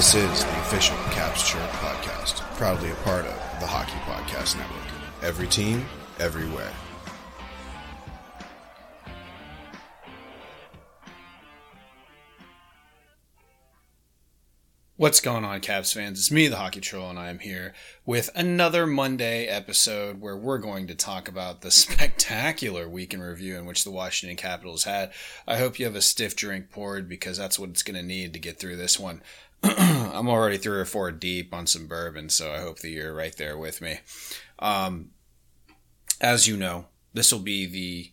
This is the official Caps Chirp podcast, proudly a part of the Hockey Podcast Network. Every team, everywhere. What's going on, Caps fans? It's me, the Hockey Troll, and I am here with another Monday episode where we're going to talk about the spectacular week in review in which the Washington Capitals had. I hope you have a stiff drink poured because that's what it's going to need to get through this one. I'm already three or four deep on some bourbon, so I hope that you're right there with me. Um, as you know, this will be the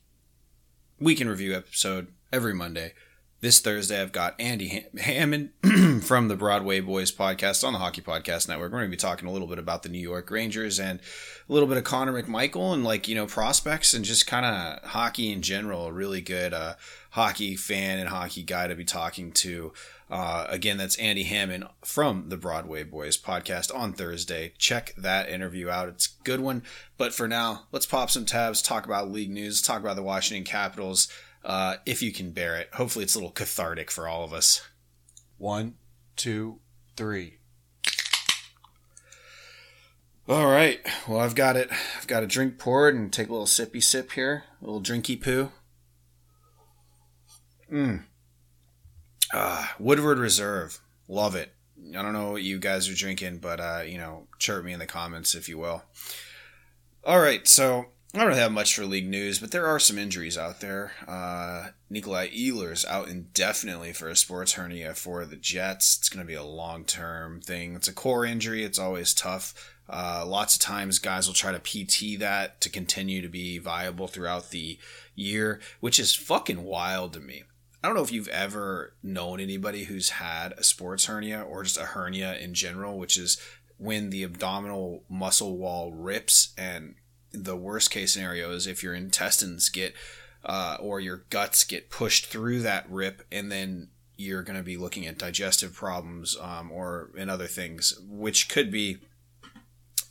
week in review episode every Monday. This Thursday, I've got Andy Ham- Hammond from the Broadway Boys podcast on the Hockey Podcast Network. We're going to be talking a little bit about the New York Rangers and a little bit of Connor McMichael and like, you know, prospects and just kind of hockey in general. A really good uh, hockey fan and hockey guy to be talking to. Uh, again, that's Andy Hammond from the Broadway Boys podcast on Thursday. Check that interview out. It's a good one. But for now, let's pop some tabs, talk about league news, talk about the Washington Capitals uh, if you can bear it. Hopefully, it's a little cathartic for all of us. One, two, three. All right. Well, I've got it. I've got a drink poured and take a little sippy sip here. A little drinky poo. Mmm. Uh, Woodford Reserve. Love it. I don't know what you guys are drinking, but, uh, you know, chirp me in the comments if you will. All right. So I don't have much for league news, but there are some injuries out there. Uh, Nikolai Ehlers out indefinitely for a sports hernia for the Jets. It's going to be a long term thing. It's a core injury. It's always tough. Uh, lots of times, guys will try to PT that to continue to be viable throughout the year, which is fucking wild to me. I don't know if you've ever known anybody who's had a sports hernia or just a hernia in general, which is when the abdominal muscle wall rips and the worst case scenario is if your intestines get uh, or your guts get pushed through that rip and then you're going to be looking at digestive problems um, or in other things which could be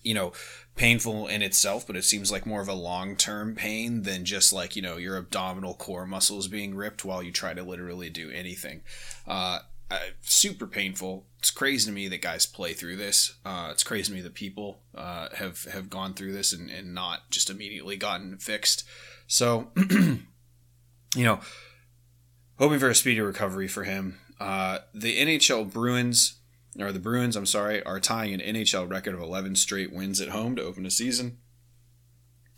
you know painful in itself but it seems like more of a long-term pain than just like you know your abdominal core muscles being ripped while you try to literally do anything uh, uh, super painful. It's crazy to me that guys play through this. Uh, it's crazy to me that people uh, have have gone through this and, and not just immediately gotten fixed. So, you know, hoping for a speedy recovery for him. Uh, the NHL Bruins, or the Bruins, I'm sorry, are tying an NHL record of 11 straight wins at home to open a season.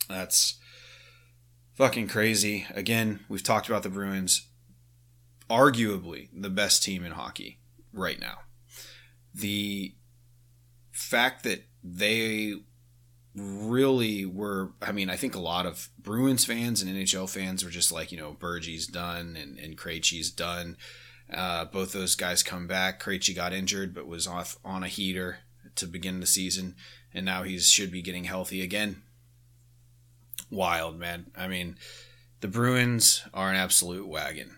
That's fucking crazy. Again, we've talked about the Bruins arguably the best team in hockey right now. The fact that they really were I mean, I think a lot of Bruins fans and NHL fans were just like, you know, Bergey's done and, and Krejci's done. Uh, both those guys come back. Krejci got injured but was off on a heater to begin the season, and now he should be getting healthy again. Wild, man. I mean, the Bruins are an absolute wagon.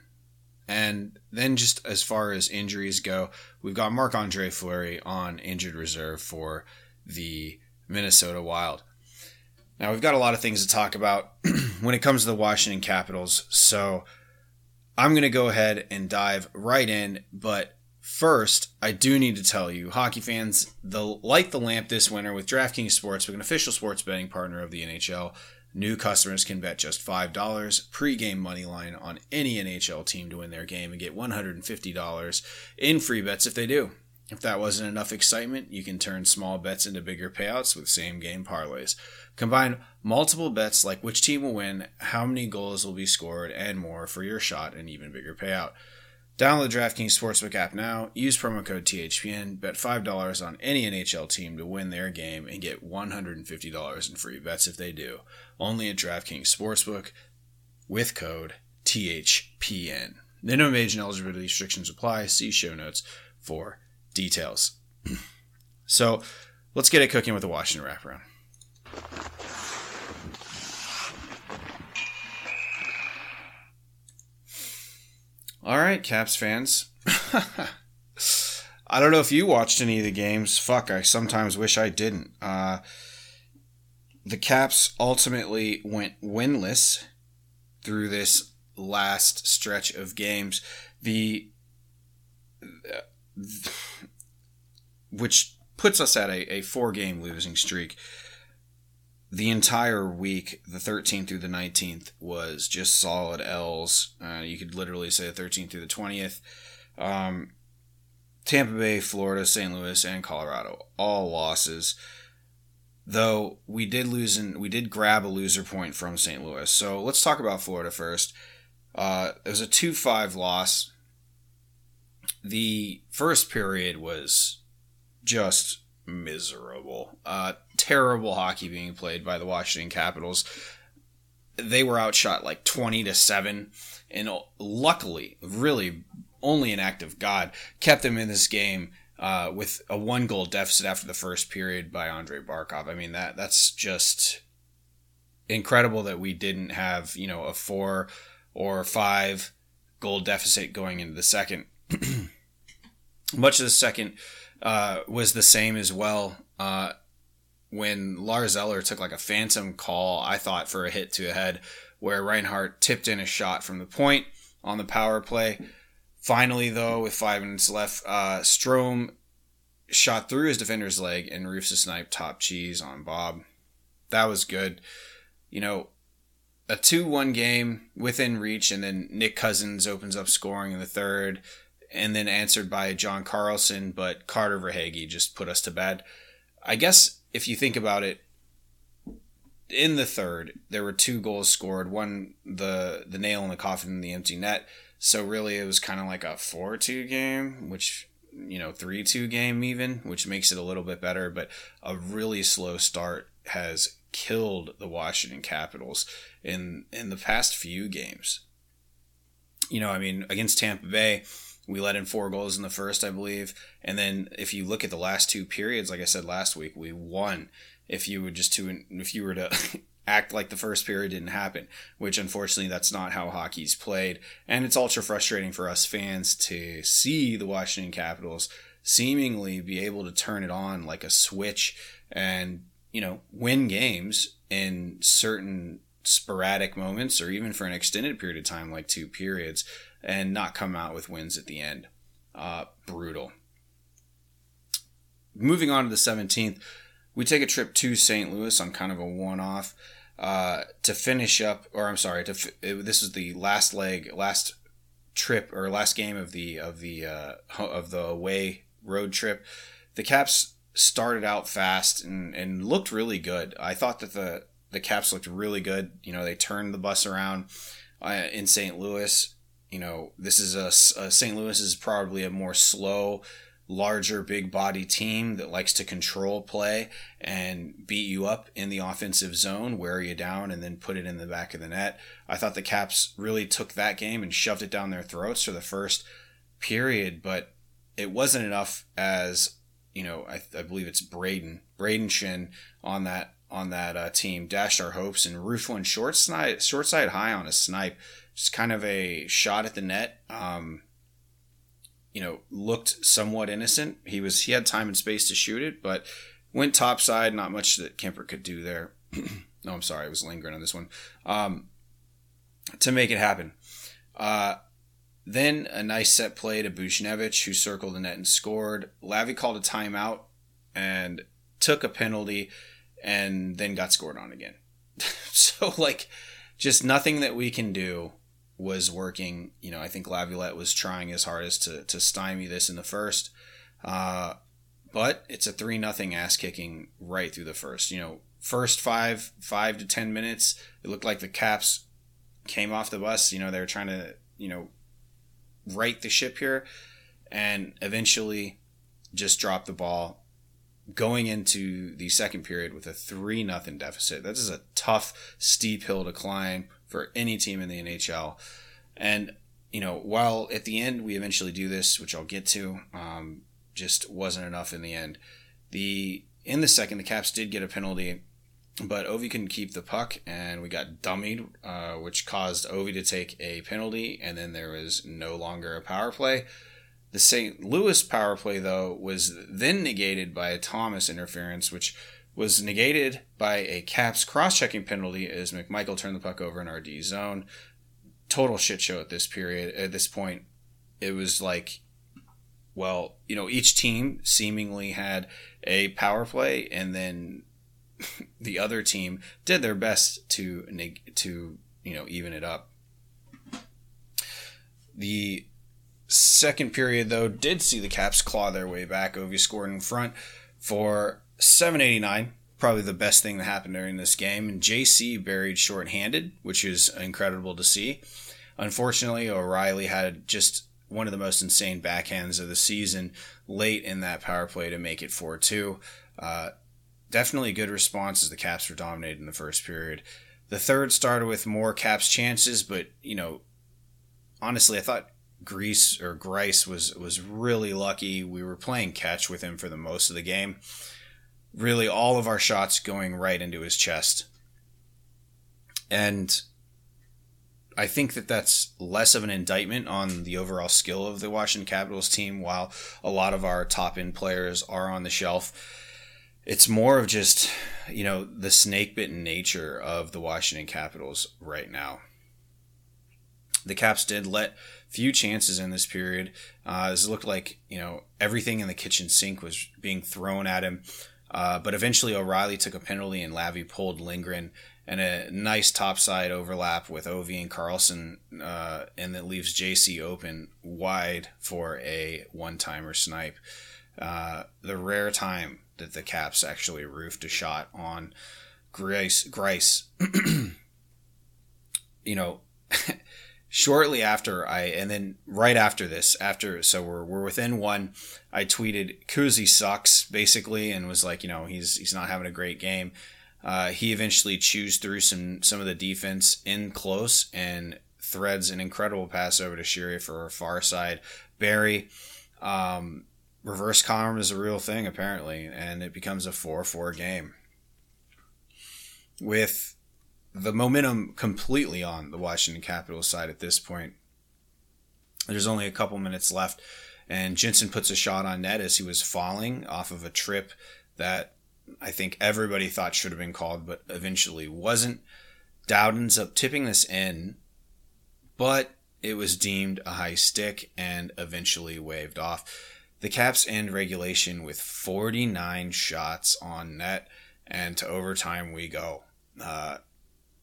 And then, just as far as injuries go, we've got Marc Andre Fleury on injured reserve for the Minnesota Wild. Now, we've got a lot of things to talk about when it comes to the Washington Capitals. So, I'm going to go ahead and dive right in. But first, I do need to tell you, hockey fans, the light the lamp this winter with DraftKings Sportsbook, an official sports betting partner of the NHL. New customers can bet just $5 pre-game money line on any NHL team to win their game and get $150 in free bets if they do. If that wasn't enough excitement, you can turn small bets into bigger payouts with same game parlays. Combine multiple bets like which team will win, how many goals will be scored, and more for your shot and even bigger payout. Download the DraftKings Sportsbook app now. Use promo code THPN. Bet $5 on any NHL team to win their game and get $150 in free bets if they do. Only at DraftKings Sportsbook with code THPN. Minimum age and eligibility restrictions apply. See show notes for details. so let's get it cooking with the Washington wraparound. All right, Caps fans. I don't know if you watched any of the games. Fuck, I sometimes wish I didn't. Uh, the Caps ultimately went winless through this last stretch of games. The which puts us at a, a four game losing streak. The entire week, the 13th through the 19th, was just solid L's. Uh, you could literally say the 13th through the 20th. Um, Tampa Bay, Florida, St. Louis, and Colorado, all losses. Though we did lose and we did grab a loser point from St. Louis. So let's talk about Florida first. Uh, it was a 2 5 loss. The first period was just miserable. Uh, terrible hockey being played by the Washington Capitals. They were outshot like 20 to 7. And luckily, really, only an act of God kept them in this game uh, with a one goal deficit after the first period by Andre Barkov. I mean, that that's just incredible that we didn't have, you know, a four or five goal deficit going into the second. Much of the second uh, was the same as well. Uh, when Lars Eller took like a phantom call, I thought for a hit to a head, where Reinhart tipped in a shot from the point on the power play. Finally, though, with five minutes left, uh, Strome shot through his defender's leg and roofs a snipe top cheese on Bob. That was good. You know, a 2 1 game within reach, and then Nick Cousins opens up scoring in the third, and then answered by John Carlson, but Carter Verhaeghe just put us to bed. I guess if you think about it, in the third, there were two goals scored. One, the the nail in the coffin in the empty net. So really, it was kind of like a four-two game, which you know three-two game even, which makes it a little bit better. But a really slow start has killed the Washington Capitals in in the past few games. You know, I mean, against Tampa Bay, we let in four goals in the first, I believe, and then if you look at the last two periods, like I said last week, we won. If you would just to if you were to act like the first period didn't happen, which unfortunately that's not how hockey's played, and it's ultra frustrating for us fans to see the Washington Capitals seemingly be able to turn it on like a switch and you know win games in certain sporadic moments or even for an extended period of time, like two periods, and not come out with wins at the end. Uh, brutal. Moving on to the 17th, we take a trip to St. Louis on kind of a one off uh, to finish up, or I'm sorry, to this is the last leg, last trip or last game of the of the uh, of the away road trip. The Caps started out fast and, and looked really good. I thought that the the Caps looked really good. You know, they turned the bus around uh, in St. Louis. You know, this is a, a St. Louis is probably a more slow, larger, big body team that likes to control play and beat you up in the offensive zone, wear you down, and then put it in the back of the net. I thought the Caps really took that game and shoved it down their throats for the first period, but it wasn't enough as you know, I, I believe it's Brayden, Brayden Schenn on that on that uh, team dashed our hopes and went short side short side high on a snipe just kind of a shot at the net. Um, you know looked somewhat innocent. He was he had time and space to shoot it but went top side not much that Kuemper could do there. No I'm sorry. I was lingering on this one. Um, to make it happen. Uh, then a nice set play to Buchnevich who circled the net and scored. Lavi called a timeout and took a penalty and then got scored on again. so like just nothing that we can do was working. You know, I think Laviolette was trying his hardest to to stymie this in the first. Uh, but it's a three nothing ass kicking right through the first. You know, first five five to ten minutes, it looked like the Caps came off the bus. You know, they were trying to you know right the ship here, and eventually just dropped the ball going into the second period with a 3 nothing deficit. That is a tough, steep hill to climb for any team in the NHL. And, you know, while at the end we eventually do this, which I'll get to, um, just wasn't enough in the end. The in the second, the Caps did get a penalty, but Ovi couldn't keep the puck, and we got dummied, uh, which caused Ovi to take a penalty, and then there was no longer a power play. The St. Louis power play, though, was then negated by a Thomas interference, which was negated by a Caps cross checking penalty as McMichael turned the puck over in our D zone. Total shit show at this period. At this point, it was like, well, you know, each team seemingly had a power play, and then the other team did their best to to you know even it up. The second period, though, did see the Caps claw their way back. Ovi scored in front for 789. Probably the best thing that happened during this game. And JC buried shorthanded, which is incredible to see. Unfortunately, O'Reilly had just one of the most insane backhands of the season late in that power play to make it 4 2. Uh, definitely a good response as the Caps were dominated in the first period. The third started with more Caps chances, but, you know, honestly, I thought Grease or Greiss was was really lucky. We were playing catch with him for the most of the game. Really, all of our shots going right into his chest, and I think that that's less of an indictment on the overall skill of the Washington Capitals team. While a lot of our top end players are on the shelf, it's more of just you know the snake bitten nature of the Washington Capitals right now. The Caps did let few chances in this period. Uh, this looked like you know everything in the kitchen sink was being thrown at him. Uh, but eventually O'Reilly took a penalty and Lavi pulled Lindgren and a nice topside overlap with Ovi and Carlson, uh, and that leaves JC open wide for a one timer snipe. Uh, the rare time that the Caps actually roofed a shot on Grice. Greiss. you know, shortly after I and then right after this after so we're we're within one I tweeted Kuzi sucks basically and was like you know he's he's not having a great game. Uh, he eventually chews through some some of the defense in close and threads an incredible pass over to Sheary for a far side. Barry, um, reverse column is a real thing apparently and it becomes a 4-4 game. With the momentum completely on the Washington Capitals side at this point. There's only a couple minutes left, and Jensen puts a shot on net as he was falling off of a trip that I think everybody thought should have been called, but eventually wasn't. Dowd ends up tipping this in, but it was deemed a high stick and eventually waved off. The Caps end regulation with 49 shots on net, and to overtime we go. Uh,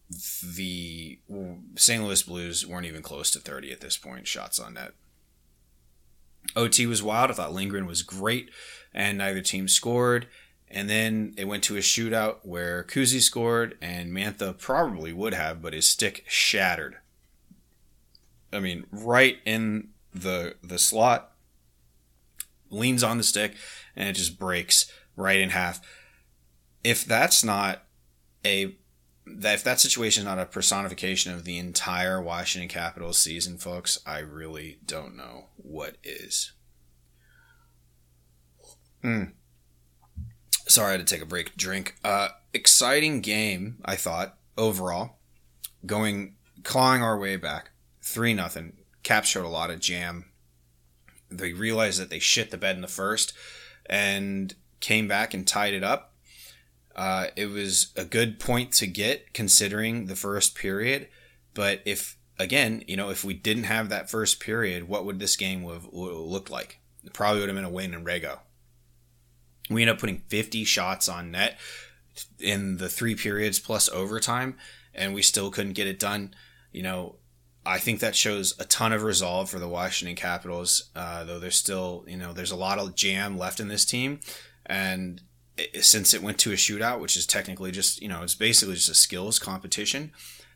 the St. Louis Blues weren't even close to 30 at this point, shots on net. OT was wild. I thought Lindgren was great, and neither team scored. And then it went to a shootout where Kuzi scored, and Mantha probably would have, but his stick shattered. I mean, right in the the slot, leans on the stick, and it just breaks right in half. If that's not a that if that situation is not a personification of the entire Washington Capitals season, folks, I really don't know what is. Mm. Sorry, I had to take a break drink. Uh, exciting game, I thought, overall. Going, clawing our way back. 3 nothing. Caps showed a lot of jam. They realized that they shit the bed in the first and came back and tied it up uh, it was a good point to get considering the first period. But if, again, you know, if we didn't have that first period, what would this game have, looked like? It probably would have been a win in Rego. We ended up putting 50 shots on net in the three periods plus overtime, and we still couldn't get it done. You know, I think that shows a ton of resolve for the Washington Capitals, uh, though there's still, you know, there's a lot of jam left in this team. And since it went to a shootout, which is technically just, you know, it's basically just a skills competition,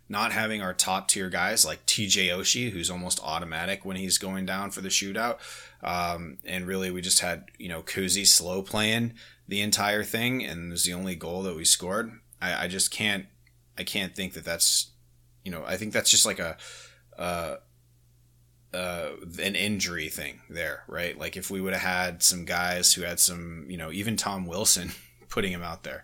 not having our top tier guys like TJ Oshie, who's almost automatic when he's going down for the shootout. Um, and really, we just had, you know, Kuzi slow playing the entire thing, and it was the only goal that we scored. I, I just can't, I can't think that that's, you know, I think that's just like a, uh, uh, an injury thing there, right? Like if we would have had some guys who had some, you know, even Tom Wilson putting him out there.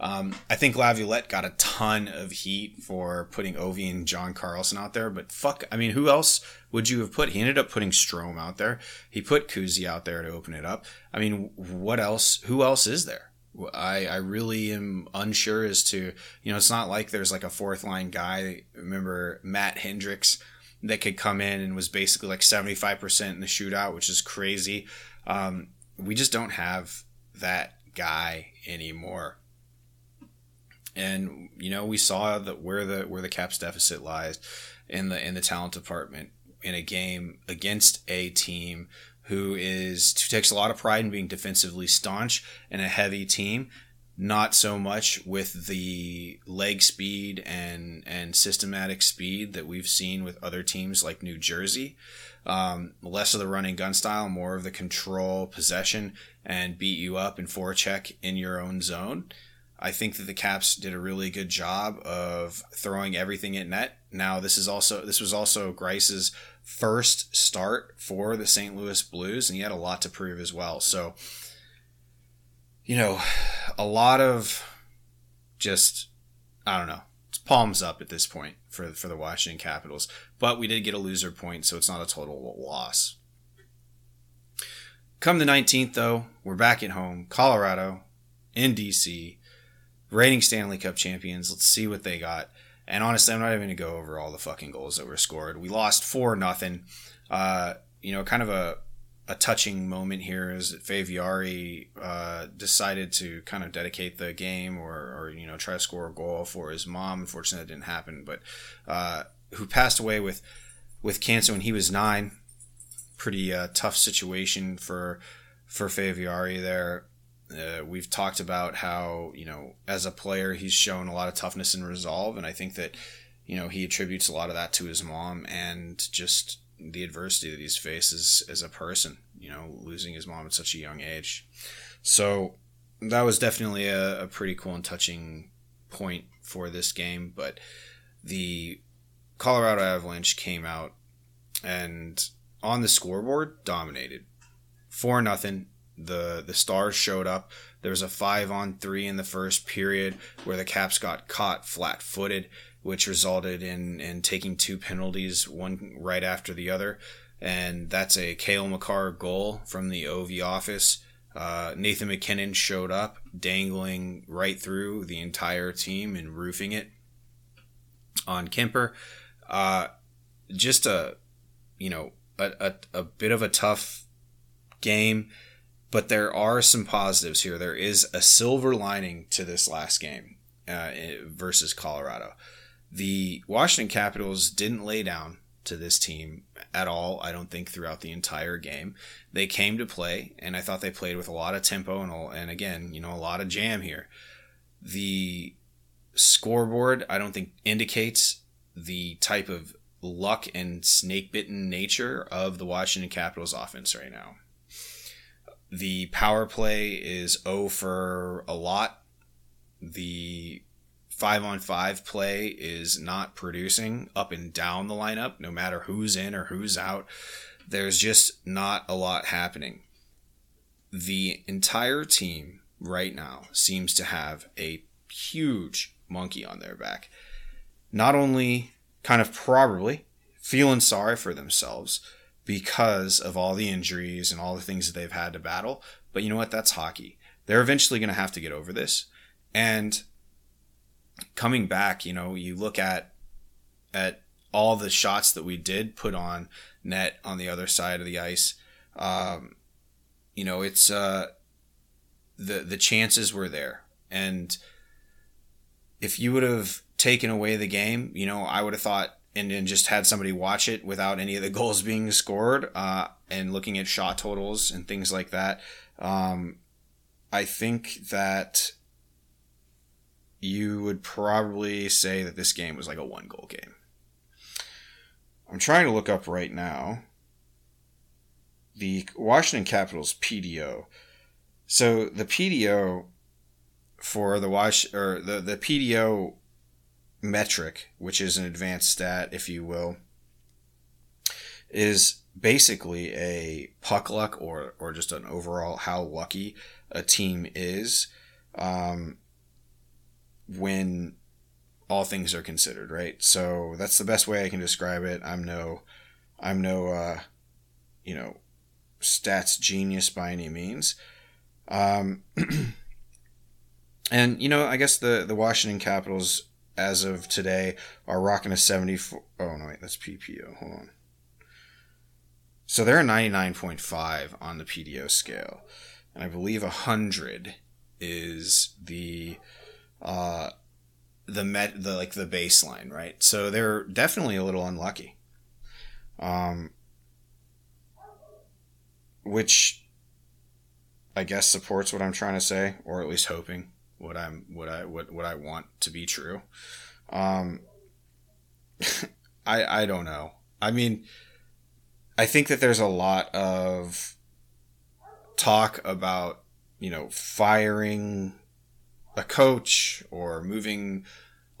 Um, I think Laviolette got a ton of heat for putting Ovi and John Carlson out there, but fuck, I mean, who else would you have put? He ended up putting Strome out there. He put Kuzi out there to open it up. I mean, what else? Who else is there? I, I really am unsure as to, you know, it's not like there's like a fourth line guy. Remember Matt Hendricks that could come in and was basically like 75% in the shootout, which is crazy. Um, we just don't have that guy anymore. And you know, we saw that where the where the Caps deficit lies in the in the talent department in a game against a team who is who takes a lot of pride in being defensively staunch and a heavy team not so much with the leg speed and and systematic speed that we've seen with other teams like New Jersey. Um, less of the running gun style, more of the control possession and beat you up and forecheck in your own zone. I think that the Caps did a really good job of throwing everything at net. Now this is also this was also Greiss's first start for the St. Louis Blues, and he had a lot to prove as well. So you know, a lot of just I don't know. It's palms up at this point for for the Washington Capitals, but we did get a loser point, so it's not a total loss. Come the 19th, though, we're back at home, Colorado, in DC, reigning Stanley Cup champions. Let's see what they got. And honestly, I'm not even going to go over all the fucking goals that were scored. We lost four nothing. Uh, you know, kind of a a touching moment here is that Fehervary uh, decided to kind of dedicate the game or, or, you know try to score a goal for his mom. Unfortunately, that didn't happen. But uh, who passed away with with cancer when he was nine. Pretty uh, tough situation for for Fehervary there. Uh, we've talked about how you know as a player he's shown a lot of toughness and resolve, and I think that you know he attributes a lot of that to his mom and just the adversity that he's faced as, as a person, you know, losing his mom at such a young age. So that was definitely a, a pretty cool and touching point for this game. But the Colorado Avalanche came out and on the scoreboard dominated. Four nothing. The the Stars showed up. There was a five on three in the first period where the Caps got caught flat footed which resulted in in taking two penalties, one right after the other, and that's a Cale Makar goal from the OV office. Uh, Nathan MacKinnon showed up, dangling right through the entire team and roofing it on Kuemper. Uh, just a, you know, a, a, a bit of a tough game, but there are some positives here. There is a silver lining to this last game uh, versus Colorado. The Washington Capitals didn't lay down to this team at all, I don't think, throughout the entire game. They came to play, and I thought they played with a lot of tempo and, and again, you know, a lot of jam here. The scoreboard, I don't think, indicates the type of luck and snake bitten nature of the Washington Capitals offense right now. The power play is 0 for a lot. The five on five play is not producing up and down the lineup, no matter who's in or who's out. There's just not a lot happening. The entire team right now seems to have a huge monkey on their back. Not only kind of probably feeling sorry for themselves because of all the injuries and all the things that they've had to battle, but you know what? That's hockey. They're eventually going to have to get over this. And coming back, you know, you look at at all the shots that we did put on net on the other side of the ice. Um, you know, it's uh, the the chances were there, and if you would have taken away the game, you know, I would have thought and then just had somebody watch it without any of the goals being scored uh, and looking at shot totals and things like that. Um, I think that you would probably say that this game was like a one goal game. I'm trying to look up right now the Washington Capitals PDO. So the PDO for the Wash or the, the PDO metric, which is an advanced stat, if you will, is basically a puck luck or or just an overall how lucky a team is. Um, when all things are considered, right? So that's the best way I can describe it. I'm no, I'm no, uh, you know, stats genius by any means. Um, and you know, I guess the the Washington Capitals as of today are rocking a 74. Oh no, wait, that's PPO. Hold on. So they're a 99.5 on the PDO scale. And I believe 100 is the uh the met the like the baseline, right? So they're definitely a little unlucky. Um which I guess supports what I'm trying to say or at least hoping what I'm what I what what I want to be true. Um I I don't know. I mean I think that there's a lot of talk about, you know, firing a coach or moving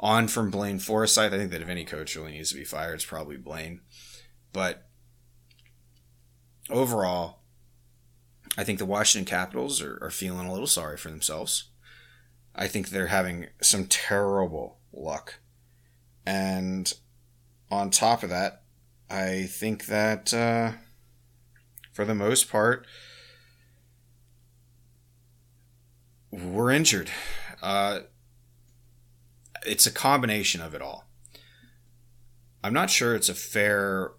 on from Blaine Forsythe. I think that if any coach really needs to be fired, it's probably Blaine. But overall, I think the Washington Capitals are, are feeling a little sorry for themselves. I think they're having some terrible luck. And on top of that, I think that uh, for the most part, we're injured. Uh, it's a combination of it all. I'm not sure it's a fair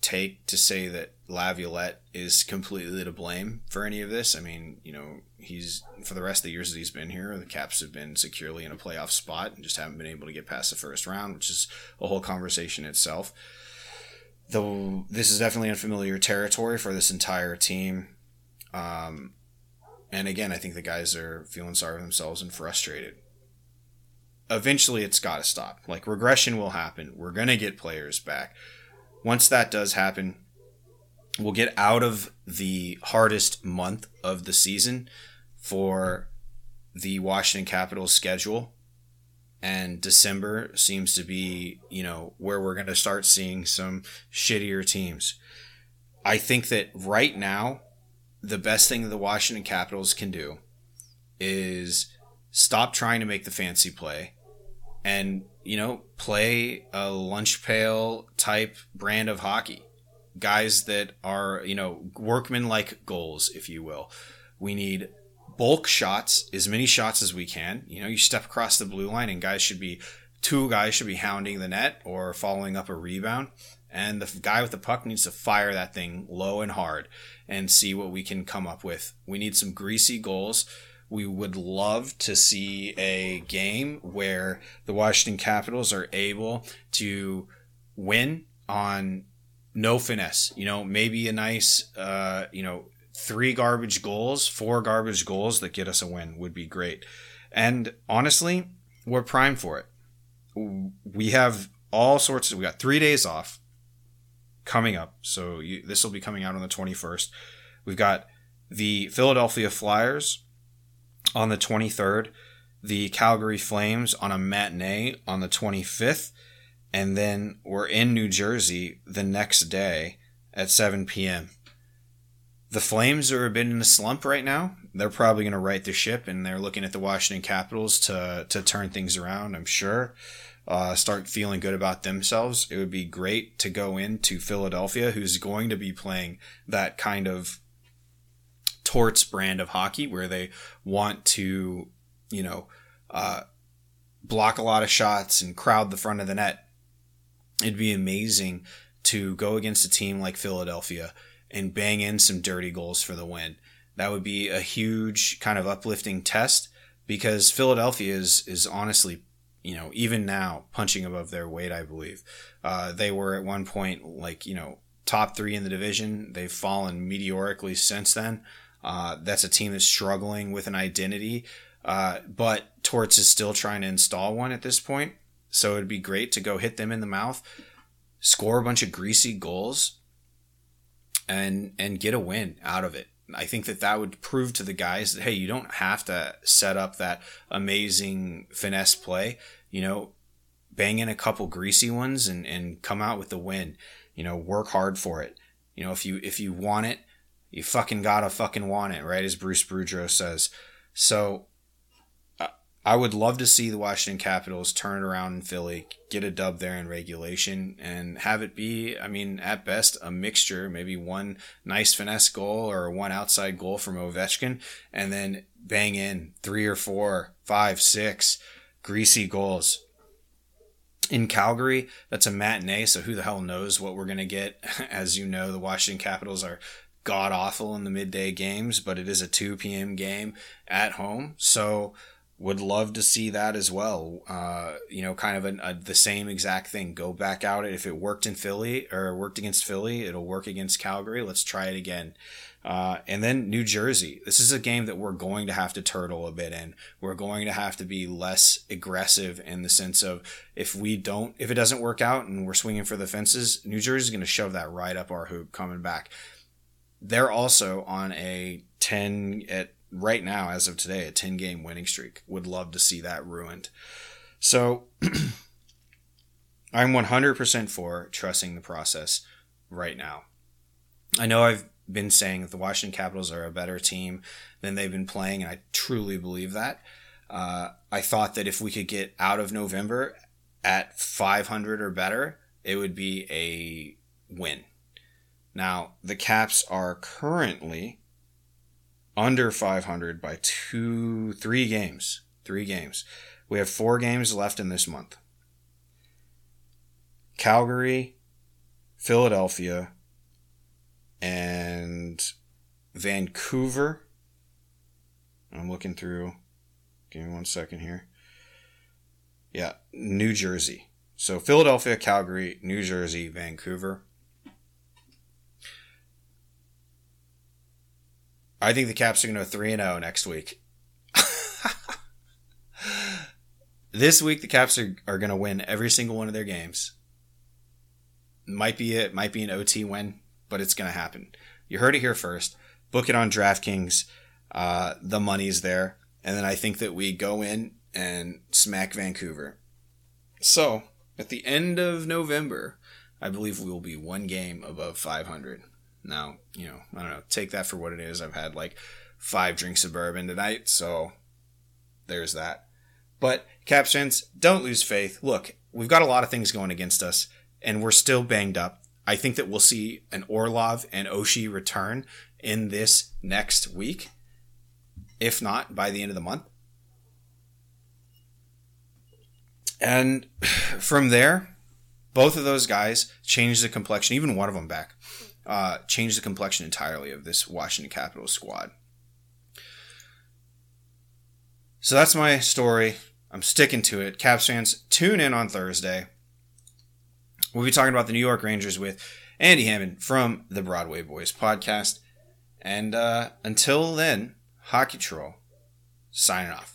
take to say that Laviolette is completely to blame for any of this. I mean, you know, he's for the rest of the years that he's been here, the Caps have been securely in a playoff spot and just haven't been able to get past the first round, which is a whole conversation itself. Though this is definitely unfamiliar territory for this entire team. Um, and again, I think the guys are feeling sorry for themselves and frustrated. Eventually, it's got to stop. Like, regression will happen. We're going to get players back. Once that does happen, we'll get out of the hardest month of the season for the Washington Capitals schedule. And December seems to be, you know, where we're going to start seeing some shittier teams. I think that right now, the best thing the Washington Capitals can do is stop trying to make the fancy play and, you know, play a lunch pail type brand of hockey guys that are, you know, workman like goals, if you will. We need bulk shots, as many shots as we can. You know, you step across the blue line and guys should be, two guys should be hounding the net or following up a rebound. And the guy with the puck needs to fire that thing low and hard and see what we can come up with. We need some greasy goals. We would love to see a game where the Washington Capitals are able to win on no finesse. You know, maybe a nice, uh, you know, three garbage goals, four garbage goals that get us a win would be great. And honestly, we're primed for it. We have all sorts of, we got three days off coming up. So this will be coming out on the 21st. We've got the Philadelphia Flyers on the 23rd, the Calgary Flames on a matinee on the 25th, and then we're in New Jersey the next day at 7 p.m. The Flames are a bit in a slump right now. They're probably going to right the ship, and they're looking at the Washington Capitals to to turn things around. I'm sure. Uh, start feeling good about themselves. It would be great to go into Philadelphia, who's going to be playing that kind of torts brand of hockey, where they want to, you know, uh, block a lot of shots and crowd the front of the net it'd be amazing to go against a team like Philadelphia and bang in some dirty goals for the win. That would be a huge kind of uplifting test because Philadelphia is is honestly, you know, even now punching above their weight. I believe uh, they were at one point like you know top three in the division. They've fallen meteorically since then. Uh, that's a team that's struggling with an identity, uh, but Torts is still trying to install one at this point. So it'd be great to go hit them in the mouth, score a bunch of greasy goals, and and get a win out of it. I think that that would prove to the guys that hey, you don't have to set up that amazing finesse play. You know, bang in a couple greasy ones and and come out with the win. You know, work hard for it. You know, if you if you want it, you fucking gotta fucking want it, right? As Bruce Boudreau says. So I would love to see the Washington Capitals turn it around in Philly, get a dub there in regulation, and have it be, I mean, at best, a mixture, maybe one nice finesse goal or one outside goal from Ovechkin, and then bang in three or four, five, six greasy goals in Calgary. That's a matinee, so who the hell knows what we're going to get? As you know, the Washington Capitals are god awful in the midday games, but it is a 2 p.m. game at home. So would love to see that as well. Uh, you know, kind of a, a, the same exact thing. Go back out. If it worked in Philly or worked against Philly, it'll work against Calgary. Let's try it again. Uh, and then New Jersey. This is a game that we're going to have to turtle a bit in. We're going to have to be less aggressive in the sense of if we don't, if it doesn't work out and we're swinging for the fences, New Jersey's going to shove that right up our hoop coming back. They're also on a 10 at right now, as of today, a 10 game winning streak. Would love to see that ruined. So I'm 100% for trusting the process right now. I know I've been saying that the Washington Capitals are a better team than they've been playing, and I truly believe that. Uh, I thought that if we could get out of November at 500 or better, it would be a win. Now, the Caps are currently under 500 by two, three games. Three games. We have four games left in this month Calgary, Philadelphia, and Vancouver. I'm looking through. Give me one second here. Yeah, New Jersey. So Philadelphia, Calgary, New Jersey, Vancouver. I think the Caps are going to go 3 and 0 next week. this week, the Caps are, are going to win every single one of their games. Might be it, might be an OT win, but it's going to happen. You heard it here first. Book it on DraftKings. Uh, the money's there. And then I think that we go in and smack Vancouver. So, at the end of November, I believe we will be one game above 500. Now, you know, I don't know, take that for what it is. I've had like five drinks of bourbon tonight, so there's that. But Caps fans, don't lose faith. Look, we've got a lot of things going against us, and we're still banged up. I think that we'll see an Orlov and Oshie return in this next week, if not by the end of the month. And from there, both of those guys changed the complexion, even one of them back uh, change the complexion entirely of this Washington Capitals squad. So that's my story. I'm sticking to it. Caps fans, tune in on Thursday. We'll be talking about the New York Rangers with Andy Hammond from the Broadway Boys podcast. And uh, until then, Hockey Troll signing off.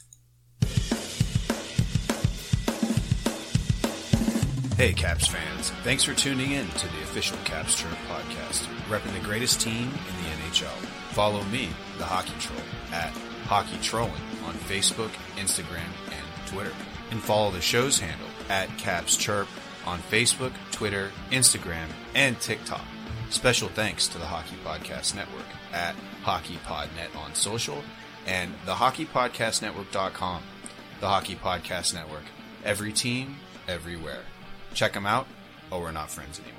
Hey, Caps fans. Thanks for tuning in to the official Caps Chirp podcast, repping the greatest team in the NHL. Follow me, the Hockey Troll, at Hockey Trolling on Facebook, Instagram, and Twitter. And follow the show's handle at Caps Chirp on Facebook, Twitter, Instagram, and TikTok. Special thanks to the Hockey Podcast Network at HockeyPodNet on social and the HockeyPodcastNetwork.com. The Hockey Podcast Network. Every team, everywhere. Check them out. Oh, we're not friends anymore.